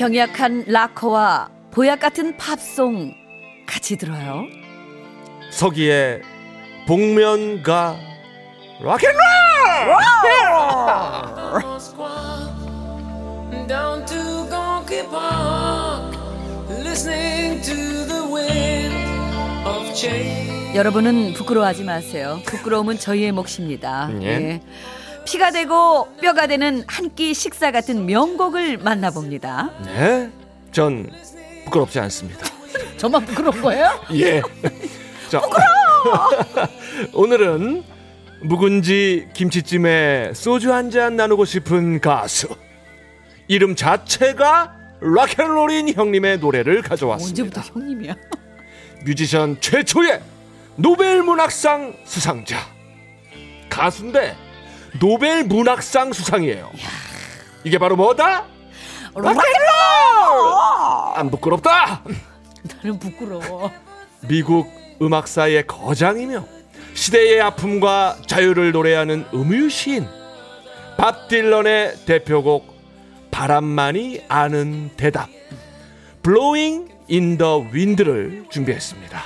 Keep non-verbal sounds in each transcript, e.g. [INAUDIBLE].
병약한 락커와 보약 같은 팝송 같이 들어요. 서기의 복면가 락앤롤. 여러분은 부끄러워하지 마세요. 부끄러움은 저희의 몫입니다. 예. 예. 피가 되고 뼈가 되는 한 끼 식사 같은 명곡을 만나봅니다. 네, 전 부끄럽지 않습니다. [LAUGHS] 저만 부끄러운 거예요? [LAUGHS] 예. 자, [LAUGHS] 오늘은 묵은지 김치찜에 소주 한 잔 나누고 싶은 가수. 이름 자체가 락앤롤인 형님의 노래를 가져왔습니다. 언제부터 형님이야? 뮤지션 최초의 노벨 문학상 수상자. 가수인데 노벨 문학상 수상이에요. 이게 바로 뭐다? 락앤롤! 안 부끄럽다. 나는 부끄러워. 미국 음악사의 거장이며 시대의 아픔과 자유를 노래하는 음유 시인 밥 딜런의 대표곡 바람만이 아는 대답 Blowing in the Wind를 준비했습니다.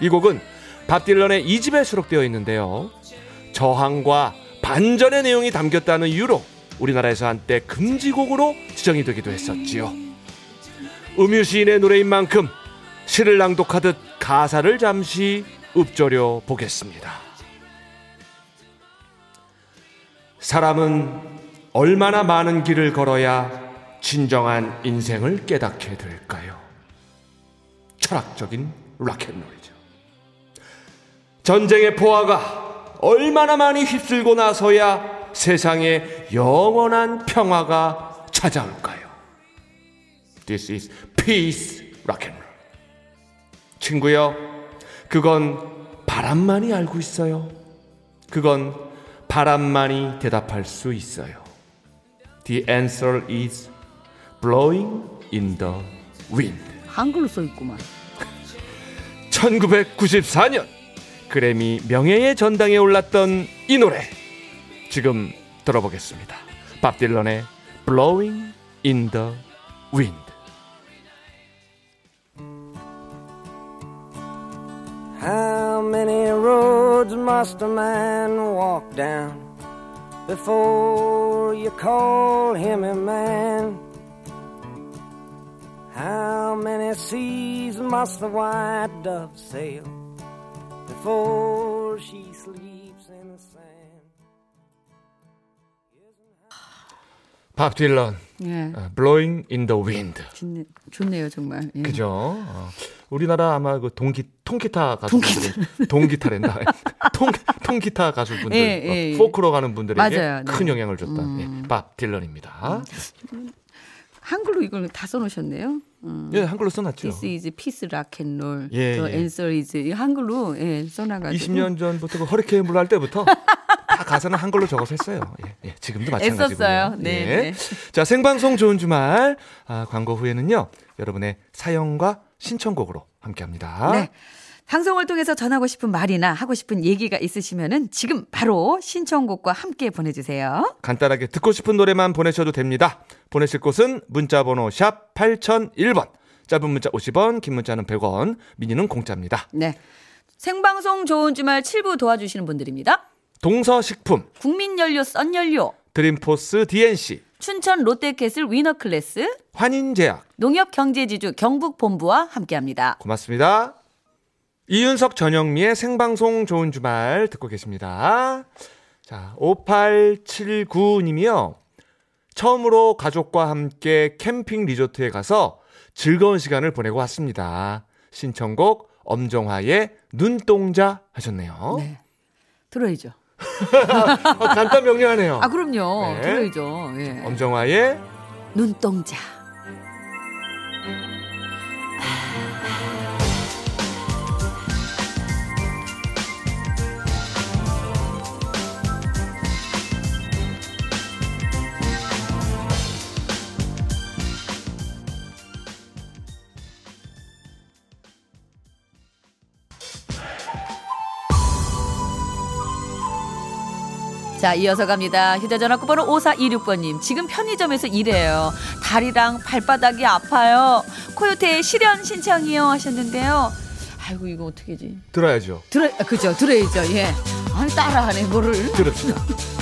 이 곡은 밥 딜런의 2집에 수록되어 있는데요. 저항과 반전의 내용이 담겼다는 이유로 우리나라에서 한때 금지곡으로 지정이 되기도 했었지요. 음유 시인의 노래인 만큼 시를 낭독하듯 가사를 잠시 읊조려 보겠습니다. 사람은 얼마나 많은 길을 걸어야 진정한 인생을 깨닫게 될까요? 철학적인 락앤롤이죠. 전쟁의 포화가 얼마나 많이 휩쓸고 나서야 세상에 영원한 평화가 찾아올까요? This is peace rock and roll. 친구요, 그건 바람만이 알고 있어요. 그건 바람만이 대답할 수 있어요. The answer is blowing in the wind. 한글로 써 있구만. 1994년 그래미 명예의 전당에 올랐던 이 노래 지금 들어보겠습니다. 밥 딜런의 Blowing in the Wind. How many roads must a man walk down before you call him a man? How many seas must the white dove sail before she sleeps in the sand? 밥 딜런 예. 어, Blowing in the Wind. 좋네, 좋네요, 정말. 예. 그죠? 어, 우리나라 아마 그 동기 통기타 가수분들 동기타 랜다. [LAUGHS] 통 통기타 가수분들 예, 예, 어, 포크로 가는 분들에게 맞아요, 네. 큰 영향을 줬던 예, 밥 딜런입니다. 한글로 이걸 다 써놓으셨네요. 음. 예, 한글로 써놨죠. This is peace rock and roll. 예, The 예. answer is 이 한글로 예, 써놔가지고 20년 전부터 그 허리케인 불날 때부터 다 가사는 한글로 적어서 했어요. 예, 예, 지금도 마찬가지고요. 애썼어요. 네, 예. 네. 자, 생방송 좋은 주말 아, 광고 후에는요. 여러분의 사연과 신청곡으로 함께합니다. 네. 방송을 통해서 전하고 싶은 말이나 하고 싶은 얘기가 있으시면은 지금 바로 신청곡과 함께 보내주세요. 간단하게 듣고 싶은 노래만 보내셔도 됩니다. 보내실 곳은 문자번호 샵 8001번. 짧은 문자 50원, 긴 문자는 100원, 미니는 공짜입니다. 네. 생방송 좋은 주말 7부 도와주시는 분들입니다. 동서식품, 국민연료 썬연료, 드림포스 DNC, 춘천 롯데캐슬 위너클래스, 환인제약. 농협경제지주 경북본부와 함께합니다. 고맙습니다. 이윤석 전영미의 생방송 좋은 주말 듣고 계십니다. 자, 5879님이요. 처음으로 가족과 함께 캠핑 리조트에 가서 즐거운 시간을 보내고 왔습니다. 신청곡 엄정화의 눈동자 하셨네요. 네. 들어야죠. [LAUGHS] 어, 간단 명료하네요. 아, 그럼요. 네. 들어야죠. 예. 엄정화의 눈동자. 자, 이어서 갑니다. 휴대전화 끝번호 5426번님. 지금 편의점에서 일해요. 다리랑 발바닥이 아파요. 코요태의 실현 신청이요. 하셨는데요. 아이고, 이거 어떻게지? 들어야죠. 들어, 아, 그죠. 들어야죠. 예. 아니, 따라하네, 뭐를. 들읍시다.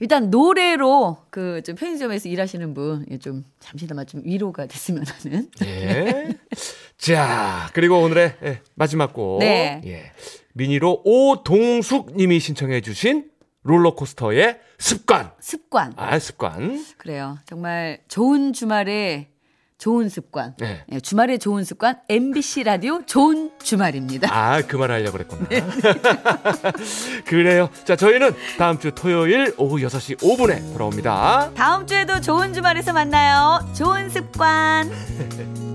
일단 노래로 그 좀 편의점에서 일하시는 분 좀 잠시나마 좀 위로가 됐으면 하는. [LAUGHS] 예. 자, 그리고 오늘의 예, 마지막 곡. 네. 예. 미니로 오동숙 님이 신청해 주신 롤러코스터의 습관. 습관. 아, 습관. 그래요. 정말 좋은 주말에 좋은 습관. 네. 예, 주말에 좋은 습관. MBC 라디오 좋은 주말입니다. 아, 그 말 하려고 그랬구나. 네. [LAUGHS] 그래요. 자, 저희는 다음 주 토요일 오후 6시 5분에 돌아옵니다. 다음 주에도 좋은 주말에서 만나요. 좋은 습관. [LAUGHS]